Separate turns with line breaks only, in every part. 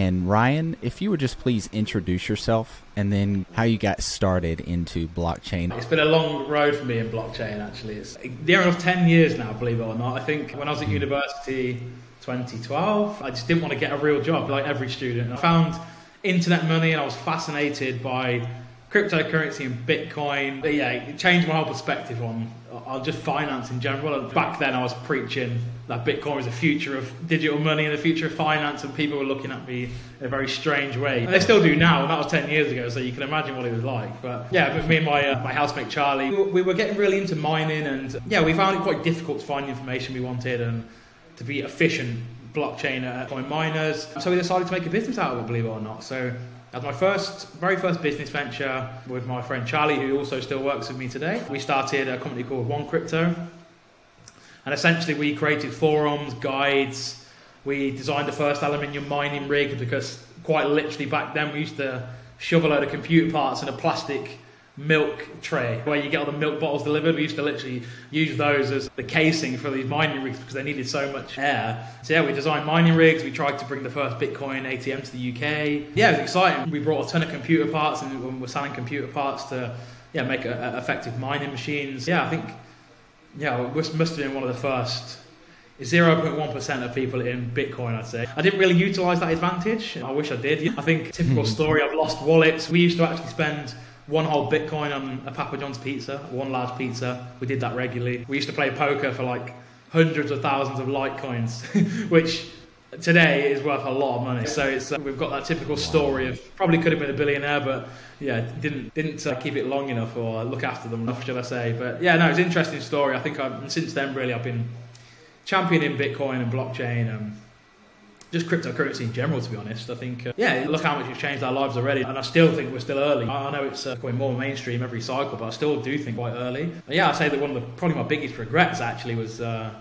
And Ryan, if you would just please introduce yourself and then how you got started into blockchain.
It's been a long road for me in blockchain, actually. It's the near enough 10 years now, believe it or not. I think when I was at university 2012, I just didn't want to get a real job like every student. I found internet money and I was fascinated by cryptocurrency and Bitcoin. But yeah, it changed my whole perspective on, on just finance in general. And back then, I was preaching that Bitcoin was the future of digital money and the future of finance, and people were looking at me in a very strange way. And they still do now, and that was 10 years ago, so you can imagine what it was like. But yeah, but me and my, uh, my housemate Charlie, we were getting really into mining, and yeah, we found it quite difficult to find the information we wanted and to be efficient blockchain coin miners. So we decided to make a business out of it, believe it or not. So as my first, very first business venture with my friend Charlie, who also still works with me today, we started a company called One Crypto. And essentially, we created forums, guides. We designed the first aluminium mining rig because, quite literally, back then we used to shove a load of computer parts in a plastic milk tray where you get all the milk bottles delivered. We used to literally use those as the casing for these mining rigs because they needed so much air. So yeah, we designed mining rigs. We tried to bring the first Bitcoin ATM to the UK. Yeah, it was exciting. We brought a ton of computer parts and we're selling computer parts to yeah make a, a effective mining machines. Yeah, I think yeah we must have been one of the first 0.1% of people in Bitcoin, I'd say. I didn't really utilize that advantage. I wish I did. I think typical story, I've lost wallets. We used to actually spend one whole Bitcoin on a Papa John's pizza, one large pizza. We did that regularly. We used to play poker for like hundreds of thousands of Litecoins, which today is worth a lot of money. So it's, uh, we've got that typical story of probably could have been a billionaire, but yeah, didn't didn't uh, keep it long enough or look after them enough, should I say? But yeah, no, it's an interesting story. I think I've, since then, really, I've been championing Bitcoin and blockchain. and just cryptocurrency in general, to be honest. I think, uh, yeah, look how much it's changed our lives already. And I still think we're still early. I know it's uh, going more mainstream every cycle, but I still do think quite early. Yeah, I'd say that one of the probably my biggest regrets actually was, uh,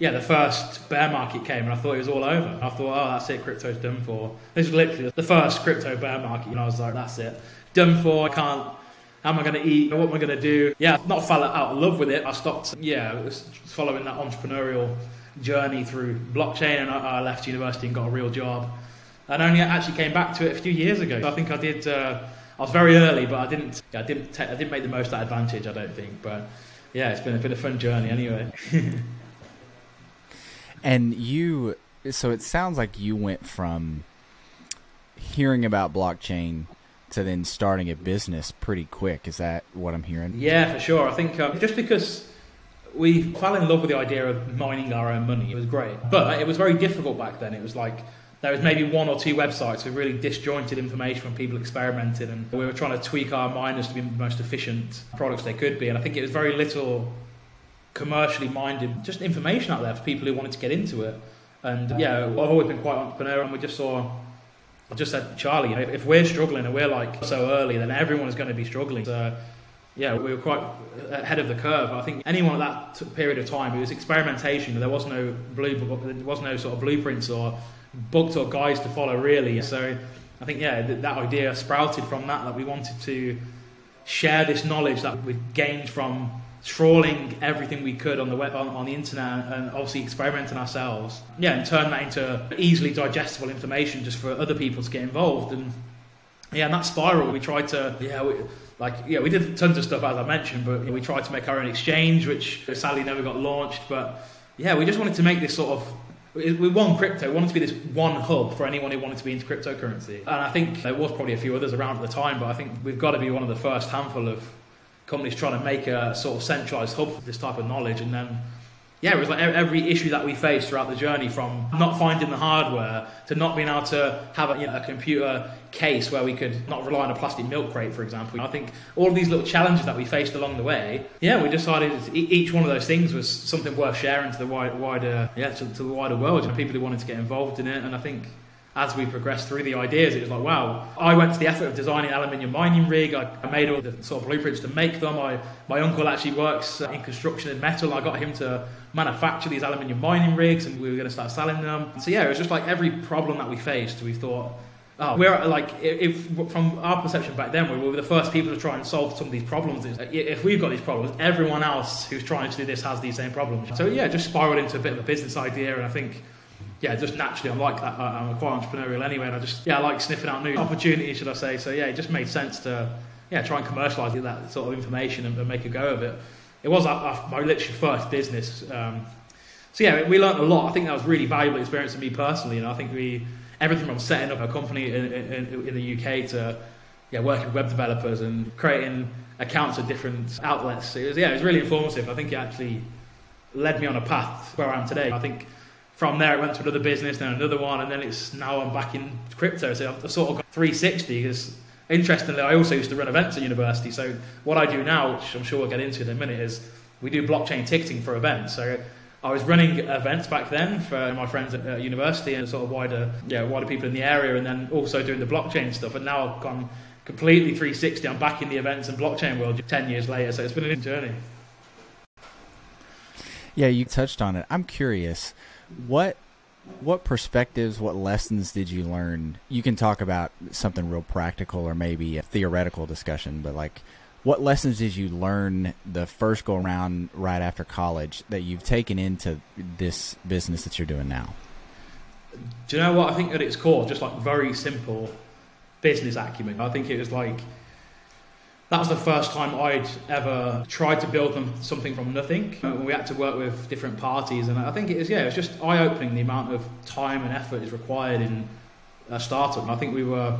yeah, the first bear market came and I thought it was all over. I thought, oh, that's it, crypto's done for. This was literally the first crypto bear market, and I was like, that's it, done for. I can't. How am I going to eat? What am I going to do? Yeah, not fell out of love with it. I stopped, yeah, following that entrepreneurial journey through blockchain, and I, I, left university and got a real job. And only actually came back to it a few years ago. I think I did. Uh, I was very early, but I didn't. I didn't. Te- I didn't make the most of that advantage. I don't think. But yeah, it's been a bit of a fun journey anyway.
and you, so it sounds like you went from hearing about blockchain to then starting a business pretty quick. Is that what I'm hearing?
Yeah, for sure. I think um, just because we fell in love with the idea of mining our own money. It was great. But it was very difficult back then. It was like there was maybe one or two websites with really disjointed information from people experimenting, and we were trying to tweak our miners to be the most efficient products they could be. And I think it was very little commercially minded, just information out there for people who wanted to get into it. And yeah, I've always been quite entrepreneurial, and we just saw. I just said, Charlie, if we're struggling and we're like so early, then everyone is going to be struggling. So yeah, we were quite ahead of the curve. I think anyone at that period of time, it was experimentation. There was no blue, there was no sort of blueprints or books or guides to follow really. So I think yeah, that, that idea sprouted from that that we wanted to share this knowledge that we gained from trawling everything we could on the web on, on, the internet and obviously experimenting ourselves yeah and turn that into easily digestible information just for other people to get involved and yeah and that spiral we tried to yeah we, like yeah, we did tons of stuff as I mentioned, but we tried to make our own exchange, which sadly never got launched. But yeah, we just wanted to make this sort of we one crypto we wanted to be this one hub for anyone who wanted to be into cryptocurrency. And I think there was probably a few others around at the time, but I think we've got to be one of the first handful of companies trying to make a sort of centralized hub for this type of knowledge, and then yeah, it was like every issue that we faced throughout the journey from not finding the hardware to not being able to have a, you know, a, computer case where we could not rely on a plastic milk crate, for example. I think all of these little challenges that we faced along the way, yeah, we decided each one of those things was something worth sharing to the wider, yeah, to, to the wider world and people who wanted to get involved in it. And I think as we progressed through the ideas, it was like, wow, I went to the effort of designing an aluminium mining rig. I, I made all the sort of blueprints to make them. I, my uncle actually works uh, in construction and metal. I got him to manufacture these aluminium mining rigs and we were going to start selling them. So, yeah, it was just like every problem that we faced, we thought, oh, we're like, if, if from our perception back then, we were the first people to try and solve some of these problems. If we've got these problems, everyone else who's trying to do this has these same problems. So, yeah, just spiraled into a bit of a business idea. And I think yeah, just naturally, I'm like that. I'm quite entrepreneurial anyway, and I just yeah, I like sniffing out new opportunities, should I say? So yeah, it just made sense to yeah try and commercialise that sort of information and, and, make a go of it. It was our, my literally first business. Um, so yeah, we learned a lot. I think that was really valuable experience for me personally, and I think we everything from setting up a company in, in, in the UK to yeah working with web developers and creating accounts at different outlets. It was yeah, it was really informative. I think it actually led me on a path where I am today. I think from there it went to another business, then another one, and then it's now I'm back in crypto. So I've sort of got 360 because interestingly, I also used to run events at university. So what I do now, which I'm sure we'll get into in a minute, is we do blockchain ticketing for events. So I was running events back then for my friends at, university and sort of wider, yeah, wider people in the area, and then also doing the blockchain stuff. And now I've gone completely 360. I'm back in the events and blockchain world 10 years later. So it's been a journey.
Yeah, you touched on it. I'm curious what what perspectives, what lessons did you learn? You can talk about something real practical or maybe a theoretical discussion, but like what lessons did you learn the first go around right after college that you've taken into this business that you're doing now?
Do you know what I think at its core, just like very simple business acumen. I think it was like that was the first time I'd ever tried to build them something from nothing. Uh, we had to work with different parties, and I think it was yeah, it was just eye opening the amount of time and effort is required in a startup. And I think we were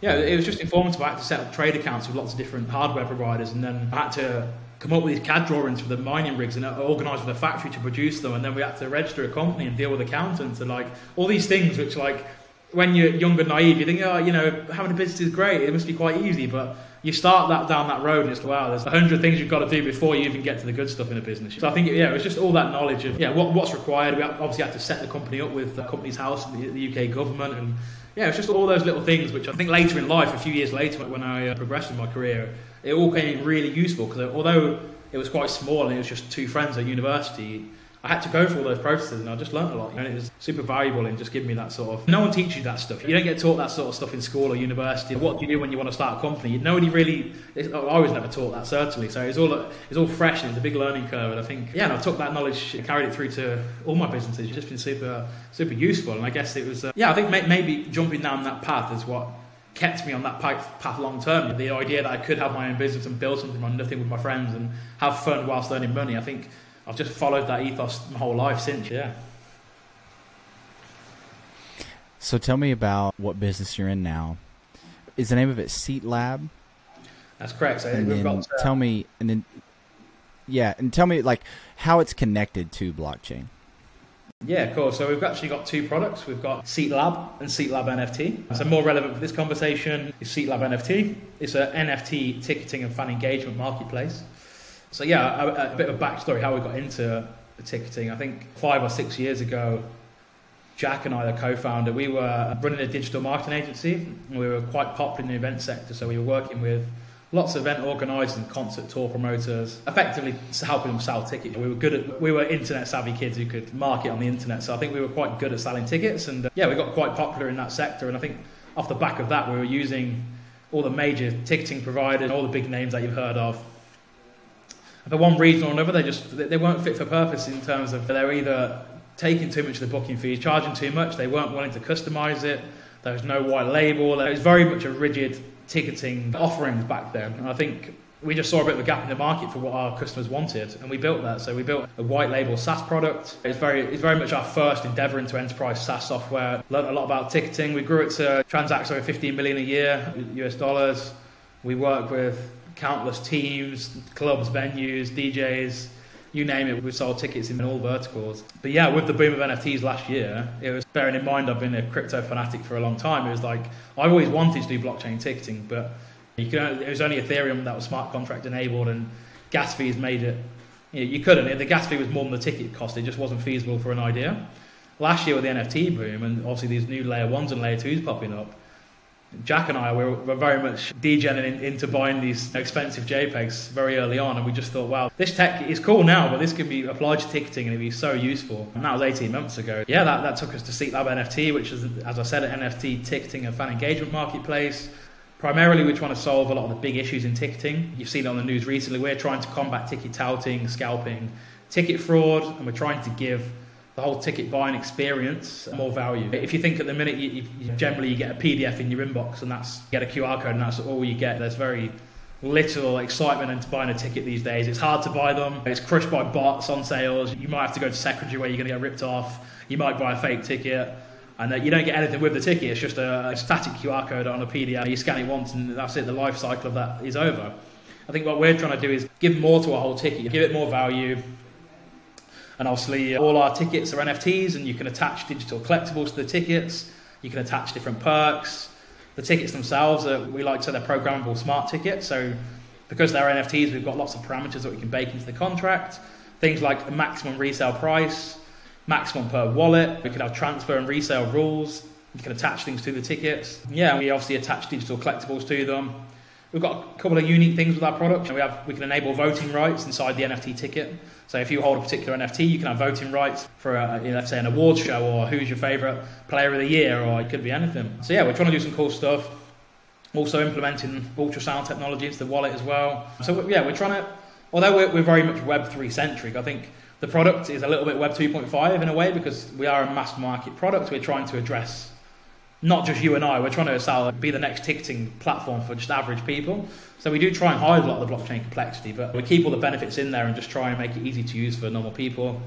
yeah, it was just informative. I had to set up trade accounts with lots of different hardware providers, and then I had to come up with these CAD drawings for the mining rigs and organise with a factory to produce them, and then we had to register a company and deal with accountants and like all these things, which like when you're young and naive, you think, oh, you know, having a business is great. It must be quite easy, but you start that down that road and it's wow, there's a hundred things you've got to do before you even get to the good stuff in a business. So I think yeah, it was just all that knowledge of yeah what, what's required. We obviously had to set the company up with the Companies House, the, the UK government, and yeah, it's just all those little things which I think later in life, a few years later, when I uh, progressed in my career, it all came really useful because although it was quite small and it was just two friends at university I had to go through all those processes and I just learned a lot. And it was super valuable in just giving me that sort of. No one teaches you that stuff. You don't get taught that sort of stuff in school or university. What do you do when you want to start a company? Nobody really. I was never taught that certainly. So it's all it's all fresh and it's a big learning curve. And I think yeah, and I took that knowledge, and carried it through to all my businesses. It's just been super super useful. And I guess it was uh, yeah. I think maybe jumping down that path is what kept me on that path long term. The idea that I could have my own business and build something on nothing with my friends and have fun whilst earning money. I think I've just followed that ethos my whole life since. Yeah.
So tell me about what business you're in now. Is the name of it Seat Lab?
That's correct. So
and then got, uh, tell me, and then yeah, and tell me like how it's connected to blockchain.
Yeah, cool. So we've actually got two products. We've got Seat Lab and Seat Lab NFT. So more relevant for this conversation is Seat Lab NFT. It's an NFT ticketing and fan engagement marketplace. So yeah, a, a, bit of a backstory how we got into ticketing. I think five or six years ago, Jack and I, the co-founder, we were running a digital marketing agency. we were quite popular in the event sector, so we were working with lots of event organisers and concert tour promoters, effectively helping them sell tickets. We were good at, we were internet savvy kids who could market on the internet, so I think we were quite good at selling tickets, and uh, yeah, we got quite popular in that sector. And I think off the back of that, we were using all the major ticketing providers, all the big names that you've heard of, for one reason or another, they just they weren't fit for purpose in terms of they're either taking too much of the booking fees, charging too much. They weren't willing to customize it. There was no white label. There was very much a rigid ticketing offerings back then. And I think we just saw a bit of a gap in the market for what our customers wanted, and we built that. So we built a white label SaaS product. It's very, it's very much our first endeavor into enterprise SaaS software. Learned a lot about ticketing. We grew it to transacts over 15 million a year, US dollars. We work with countless teams, clubs, venues, DJs, you name it. We sold tickets in all verticals. But yeah, with the boom of NFTs last year, it was bearing in mind I've been a crypto fanatic for a long time. It was like I've always wanted to do blockchain ticketing, but you could, it was only Ethereum that was smart contract enabled, and gas fees made it. You, know, you couldn't. The gas fee was more than the ticket cost. It just wasn't feasible for an idea. Last year with the NFT boom, and obviously these new layer ones and layer twos popping up, Jack and I were, were very much degenerating into buying these expensive JPEGs very early on, and we just thought, wow, this tech is cool now, but this could be applied to ticketing and it'd be so useful. And that was 18 months ago. Yeah, that, that took us to SeatLab NFT, which is, as I said, an NFT ticketing and fan engagement marketplace. Primarily, we're trying to solve a lot of the big issues in ticketing. You've seen it on the news recently. We're trying to combat ticket touting, scalping, ticket fraud, and we're trying to give the whole ticket buying experience more value. If you think at the minute, you, you, generally you get a PDF in your inbox and that's get a QR code and that's all you get. There's very little excitement into buying a ticket these days. It's hard to buy them. It's crushed by bots on sales. You might have to go to secondary where you're going to get ripped off. You might buy a fake ticket. And you don't get anything with the ticket. It's just a, a static QR code on a PDF. You scan it once, and that's it. The life cycle of that is over. I think what we're trying to do is give more to a whole ticket, give it more value, and obviously, uh, all our tickets are NFTs, and you can attach digital collectibles to the tickets. You can attach different perks. The tickets themselves, are, we like to say they're programmable smart tickets. So, because they're NFTs, we've got lots of parameters that we can bake into the contract. Things like maximum resale price, maximum per wallet. We can have transfer and resale rules. You can attach things to the tickets. Yeah, we obviously attach digital collectibles to them. We've got a couple of unique things with our product. We have we can enable voting rights inside the NFT ticket. So if you hold a particular NFT, you can have voting rights for, a, you know, let's say, an award show or who's your favourite player of the year, or it could be anything. So yeah, we're trying to do some cool stuff. Also implementing ultrasound technology into the wallet as well. So yeah, we're trying to, although we're, we're very much Web3 centric, I think the product is a little bit Web 2.5 in a way because we are a mass market product. We're trying to address not just you and I, we're trying to sell, be the next ticketing platform for just average people. So we do try and hide a lot of the blockchain complexity, but we keep all the benefits in there and just try and make it easy to use for normal people.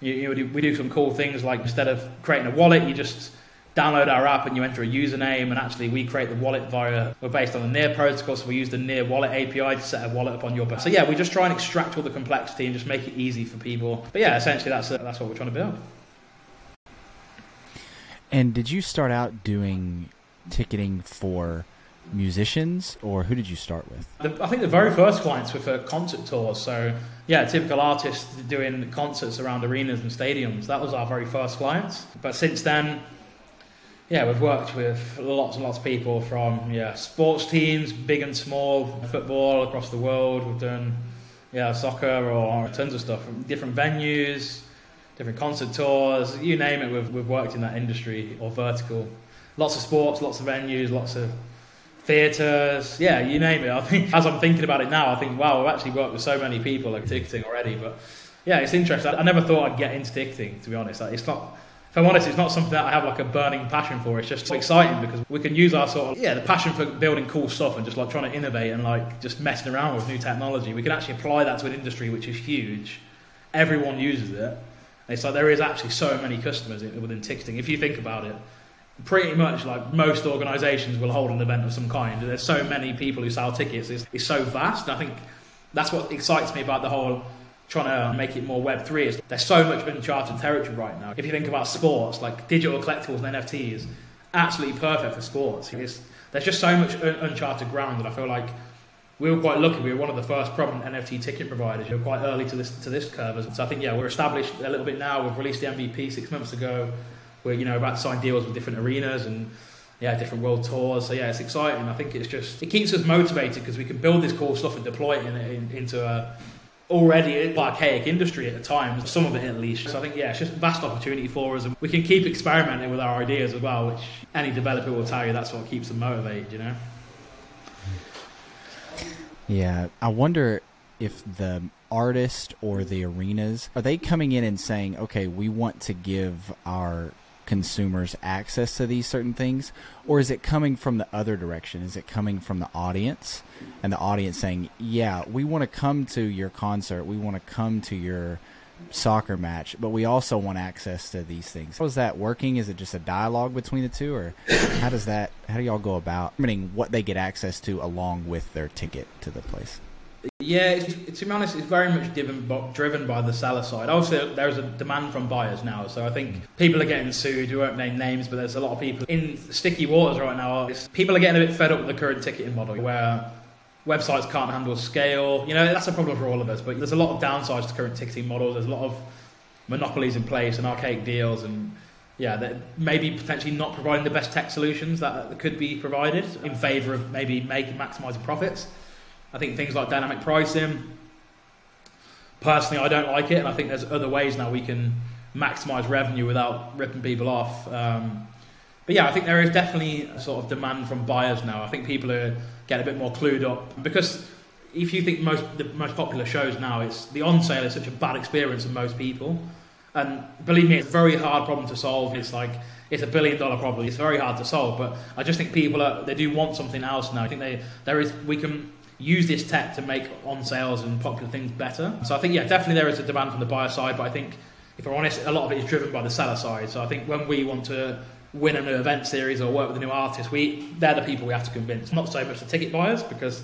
You, you we do some cool things like instead of creating a wallet, you just download our app and you enter a username and actually we create the wallet via we're based on the NEAR protocol so we use the NEAR wallet api to set a wallet up on your so yeah we just try and extract all the complexity and just make it easy for people but yeah essentially that's that's what we're trying to build
and did you start out doing ticketing for musicians, or who did you start with?
I think the very first clients were for concert tours. So, yeah, typical artists doing concerts around arenas and stadiums. That was our very first clients. But since then, yeah, we've worked with lots and lots of people from yeah sports teams, big and small, football across the world. We've done yeah soccer or tons of stuff from different venues different concert tours, you name it, we've, we've worked in that industry or vertical. Lots of sports, lots of venues, lots of theatres, yeah, you name it. I think as I'm thinking about it now, I think, wow, I've actually worked with so many people like ticketing already. But yeah, it's interesting. I, I never thought I'd get into ticketing, to be honest. Like, it's not. If I'm honest, it's not something that I have like a burning passion for. It's just exciting because we can use our sort of yeah, the passion for building cool stuff and just like trying to innovate and like just messing around with new technology. We can actually apply that to an industry which is huge. Everyone uses it it's like there is actually so many customers within ticketing. If you think about it, pretty much like most organisations will hold an event of some kind. There's so many people who sell tickets. It's, it's so vast. And I think that's what excites me about the whole trying to make it more Web three. Is there's so much uncharted territory right now. If you think about sports, like digital collectibles and NFTs, absolutely perfect for sports. It's, there's just so much un- uncharted ground that I feel like we were quite lucky. We were one of the first prominent NFT ticket providers. We were quite early to this to this curve. So I think yeah, we're established a little bit now. We've released the MVP six months ago. We're you know about to sign deals with different arenas and yeah, different world tours. So yeah, it's exciting. I think it's just it keeps us motivated because we can build this cool stuff and deploy it in, in, into a already archaic industry at the time, some of it at least. So I think yeah, it's just a vast opportunity for us, and we can keep experimenting with our ideas as well, which any developer will tell you that's what keeps them motivated. You know.
Yeah, I wonder if the artist or the arenas are they coming in and saying, "Okay, we want to give our consumers access to these certain things," or is it coming from the other direction? Is it coming from the audience and the audience saying, "Yeah, we want to come to your concert. We want to come to your soccer match, but we also want access to these things. How is that working? Is it just a dialogue between the two, or how does that? How do y'all go about determining what they get access to along with their ticket to the place?
Yeah, it's, to be honest, it's very much driven by, driven by the seller side. Obviously, there's a demand from buyers now, so I think people are getting sued. We won't name names, but there's a lot of people in sticky waters right now. people are getting a bit fed up with the current ticketing model, where websites can't handle scale. You know, that's a problem for all of us. But there's a lot of downsides to current ticketing models. There's a lot of monopolies in place and archaic deals, and yeah, that maybe potentially not providing the best tech solutions that could be provided in favour of maybe making maximising profits. I think things like dynamic pricing. Personally, I don't like it, and I think there's other ways now we can maximise revenue without ripping people off. Um, but yeah, I think there is definitely a sort of demand from buyers now. I think people are get a bit more clued up because if you think most the most popular shows now, it's the on sale is such a bad experience for most people, And believe me, it's a very hard problem to solve. It's like it's a billion dollar problem. It's very hard to solve. But I just think people are they do want something else now. I think they there is we can use this tech to make on sales and popular things better. So I think yeah, definitely there is a demand from the buyer side. But I think if we're honest, a lot of it is driven by the seller side. So I think when we want to win a new event series or work with a new artist, we they're the people we have to convince. Not so much the ticket buyers because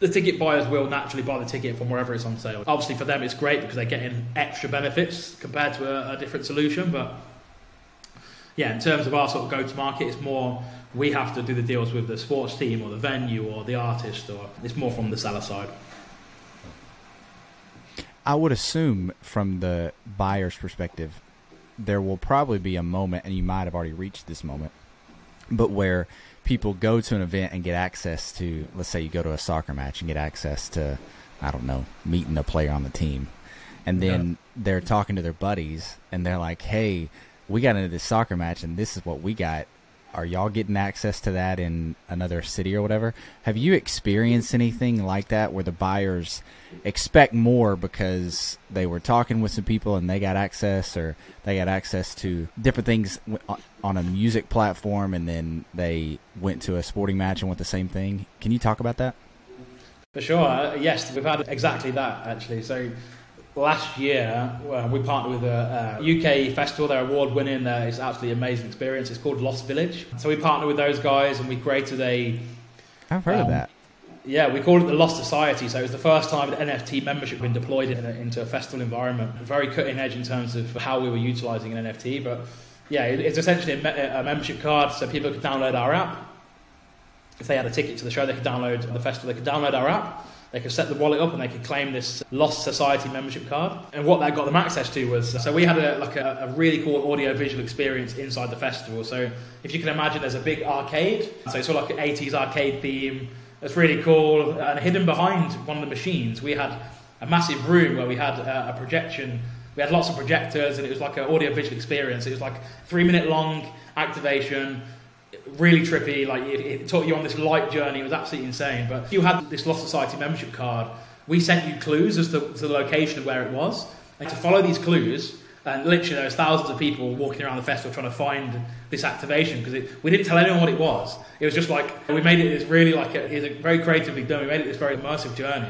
the ticket buyers will naturally buy the ticket from wherever it's on sale. Obviously, for them, it's great because they're getting extra benefits compared to a, a different solution. But yeah, in terms of our sort of go to market, it's more we have to do the deals with the sports team or the venue or the artist, or it's more from the seller side.
I would assume from the buyer's perspective, there will probably be a moment, and you might have already reached this moment, but where people go to an event and get access to, let's say you go to a soccer match and get access to, I don't know, meeting a player on the team. And then yeah. they're talking to their buddies and they're like, hey, we got into this soccer match and this is what we got are y'all getting access to that in another city or whatever? Have you experienced anything like that where the buyers expect more because they were talking with some people and they got access or they got access to different things on a music platform and then they went to a sporting match and went the same thing? Can you talk about that?
For sure. Uh, yes, we've had exactly that actually. So last year uh, we partnered with a, a, UK festival. They're award winning. Uh, it's absolutely amazing experience. It's called Lost Village. So we partnered with those guys and we created a.
I've heard um, of that.
Yeah, we called it the Lost Society. So it was the first time an NFT membership had been deployed in a, into a festival environment. Very cutting edge in terms of how we were utilizing an NFT. But yeah, it, it's essentially a, me- a membership card so people could download our app. If they had a ticket to the show, they could download the festival. They could download our app they could set the wallet up and they could claim this Lost Society membership card. And what that got them access to was uh, so we had a, like a, a really cool audio visual experience inside the festival. So if you can imagine, there's a big arcade. So it's of like an 80s arcade theme. It's really cool. And hidden behind one of the machines, we had a massive room where we had a, a projection. We had lots of projectors, and it was like an audio visual experience. It was like three minute long activation really trippy. Like it, it, took you on this light journey. It was absolutely insane. But you had this Lost Society membership card. We sent you clues as to, to the location of where it was, and to follow these clues. And literally, there was thousands of people walking around the festival trying to find this activation because we didn't tell anyone what it was. It was just like we made it this really like a, it was very creatively done. We made it this very immersive journey.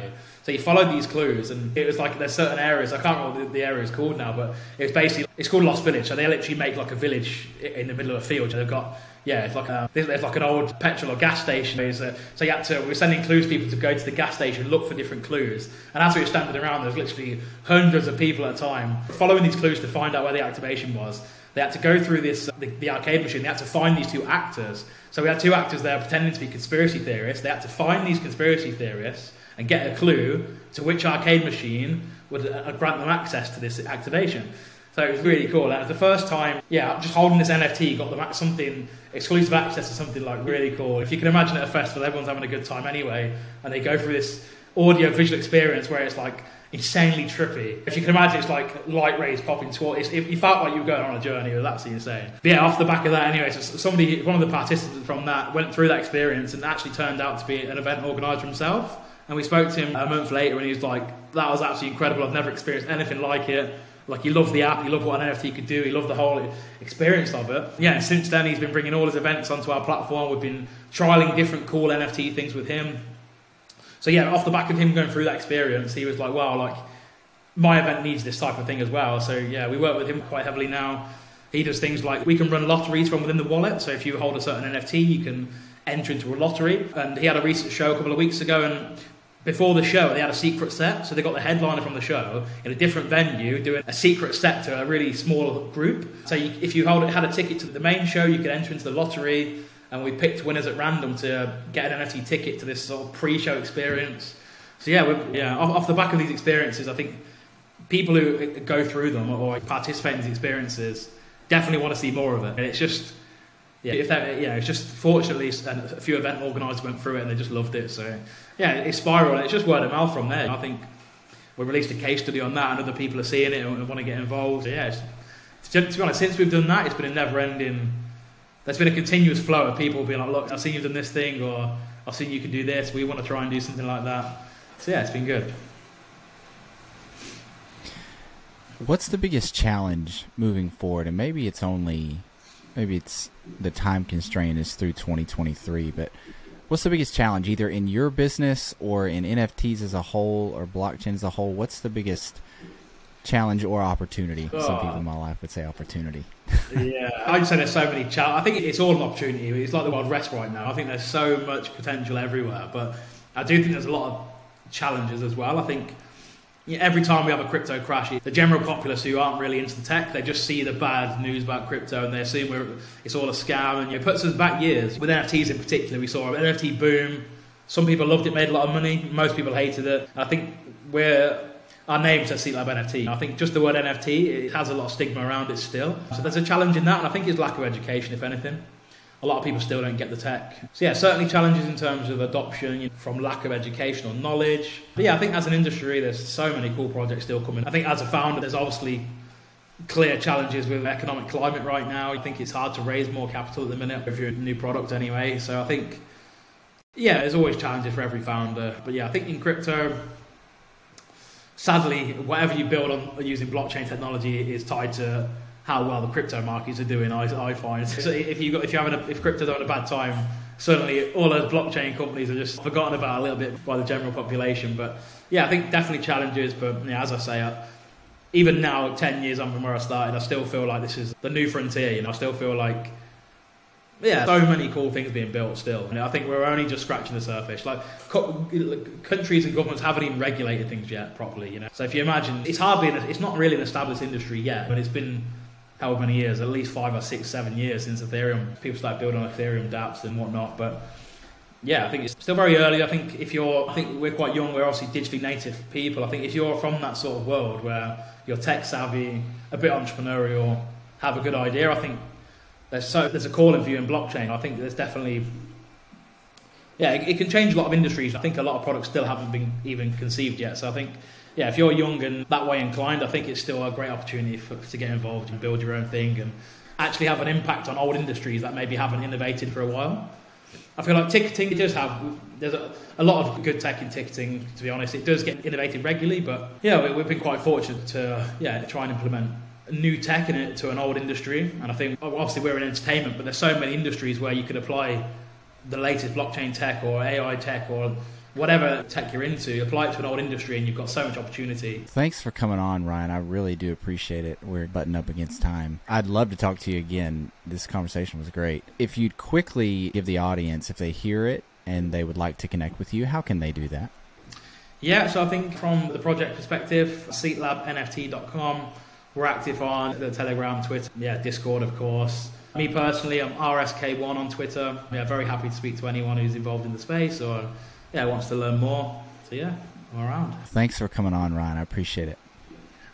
So you followed these clues, and it was like there's certain areas. I can't remember what the, area is called now, but it's basically it's called Lost Village. So they literally make like a village in the middle of a field. they've got yeah, it's like um, a, there's like an old petrol or gas station. So you had to, we were sending clues people to go to the gas station, look for different clues. And as we were standing around, there was literally hundreds of people at a time following these clues to find out where the activation was. They had to go through this the, the arcade machine. They had to find these two actors. So we had two actors there pretending to be conspiracy theorists. They had to find these conspiracy theorists and get a clue to which arcade machine would uh, grant them access to this activation. So it was really cool. That was the first time, yeah, just holding this NFT got them something exclusive access to something like really cool. If you can imagine at a festival, everyone's having a good time anyway, and they go through this audio visual experience where it's like insanely trippy. If you can imagine, it's like light rays popping towards. If you felt like you were going on a journey, it was absolutely insane. But yeah, off the back of that, anyway, so somebody, one of the participants from that, went through that experience and actually turned out to be an event organizer himself. And we spoke to him a month later, and he was like, "That was absolutely incredible. I've never experienced anything like it." Like he loved the app, he loved what an NFT could do, he loved the whole experience of it. Yeah, since then he's been bringing all his events onto our platform. We've been trialing different cool NFT things with him. So yeah, off the back of him going through that experience, he was like, "Wow, like my event needs this type of thing as well." So yeah, we work with him quite heavily now. He does things like we can run lotteries from within the wallet. So if you hold a certain NFT, you can enter into a lottery. And he had a recent show a couple of weeks ago, and before the show, they had a secret set. So they got the headliner from the show in a different venue doing a secret set to a really small group. So you, if you had a ticket to the main show, you could enter into the lottery. And we picked winners at random to get an NFT ticket to this sort of pre-show experience. So yeah, yeah. Off, off the back of these experiences, I think people who go through them or participate in these experiences definitely want to see more of it. And it's just yeah, if that, yeah, it's just fortunately a few event organisers went through it and they just loved it. So yeah, it's spiraled. It's just word of mouth from there. I think we released a case study on that, and other people are seeing it and want to get involved. So, yeah, to be honest, since we've done that, it's been a never-ending. There's been a continuous flow of people being like, "Look, I've seen you've done this thing," or "I've seen you can do this. We want to try and do something like that." So yeah, it's been good.
What's the biggest challenge moving forward? And maybe it's only, maybe it's the time constraint is through 2023, but what's the biggest challenge either in your business or in NFTs as a whole or blockchain as a whole? What's the biggest challenge or opportunity? Oh. Some people in my life would say opportunity.
yeah, I'd say there's so many challenges. I think it's all an opportunity. It's like the Wild West right now. I think there's so much potential everywhere, but I do think there's a lot of challenges as well. I think every time we have a crypto crash, the general populace who aren't really into the tech, they just see the bad news about crypto and they assume it's all a scam. And it puts us back years. With NFTs in particular, we saw an NFT boom. Some people loved it, made a lot of money. Most people hated it. I think we're our name says Seat Lab NFT. I think just the word NFT it has a lot of stigma around it still. So there's a challenge in that, and I think it's lack of education, if anything a lot of people still don't get the tech. So yeah, certainly challenges in terms of adoption you know, from lack of educational knowledge. But yeah, I think as an industry, there's so many cool projects still coming. I think as a founder, there's obviously clear challenges with economic climate right now. I think it's hard to raise more capital at the minute if you're a new product anyway. So I think yeah, there's always challenges for every founder. But yeah, I think in crypto, sadly, whatever you build on using blockchain technology is tied to how well the crypto markets are doing. I, I find so if you got if you having a, if crypto's having a bad time, certainly all those blockchain companies are just forgotten about a little bit by the general population. But yeah, I think definitely challenges. But yeah, as I say. I, even now, 10 years on from where I started, I still feel like this is the new frontier. You know, I still feel like yeah, so many cool things being built still. And I think we're only just scratching the surface. Like co- countries and governments haven't even regulated things yet properly. You know, so if you imagine, it's hardly, an, it's not really an established industry yet, but it's been however many years, at least five or six, seven years since Ethereum. People start building Ethereum dApps and whatnot. But yeah, I think it's still very early. I think if you're, I think we're quite young. We're obviously digitally native people. I think if you're from that sort of world where you're tech savvy, a bit entrepreneurial, have a good idea, I think there's so there's a calling for you in blockchain. I think there's definitely. Yeah, it, it can change a lot of industries. I think a lot of products still haven't been even conceived yet. So I think yeah, if you're young and that way inclined, I think it's still a great opportunity for, to get involved and build your own thing and actually have an impact on old industries that maybe haven't innovated for a while. I feel like ticketing does have there's a, a, lot of good tech in ticketing. To be honest, it does get innovated regularly, but yeah, we, have been quite fortunate to yeah try and implement new tech in it to an old industry. And I think oh, obviously we're in entertainment, but there's so many industries where you could apply the latest blockchain tech or AI tech or whatever tech you're into, apply it to an old industry, and you've got so much opportunity.
Thanks for coming on, Ryan. I really do appreciate it. We're butting up against time. I'd love to talk to you again. This conversation was great. If you'd quickly give the audience, if they hear it and they would like to connect with you, how can they do that?
Yeah, so I think from the project perspective, seatlabnft.com. We're active on the Telegram, Twitter, yeah, Discord, of course. Me personally, I'm RSK1 on Twitter. Yeah, very happy to speak to anyone who's involved in the space or yeah, wants to learn more. So yeah, I'm around.
Thanks for coming on, Ryan. I appreciate it.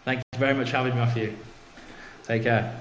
Thank you very much for having me off you. Take care.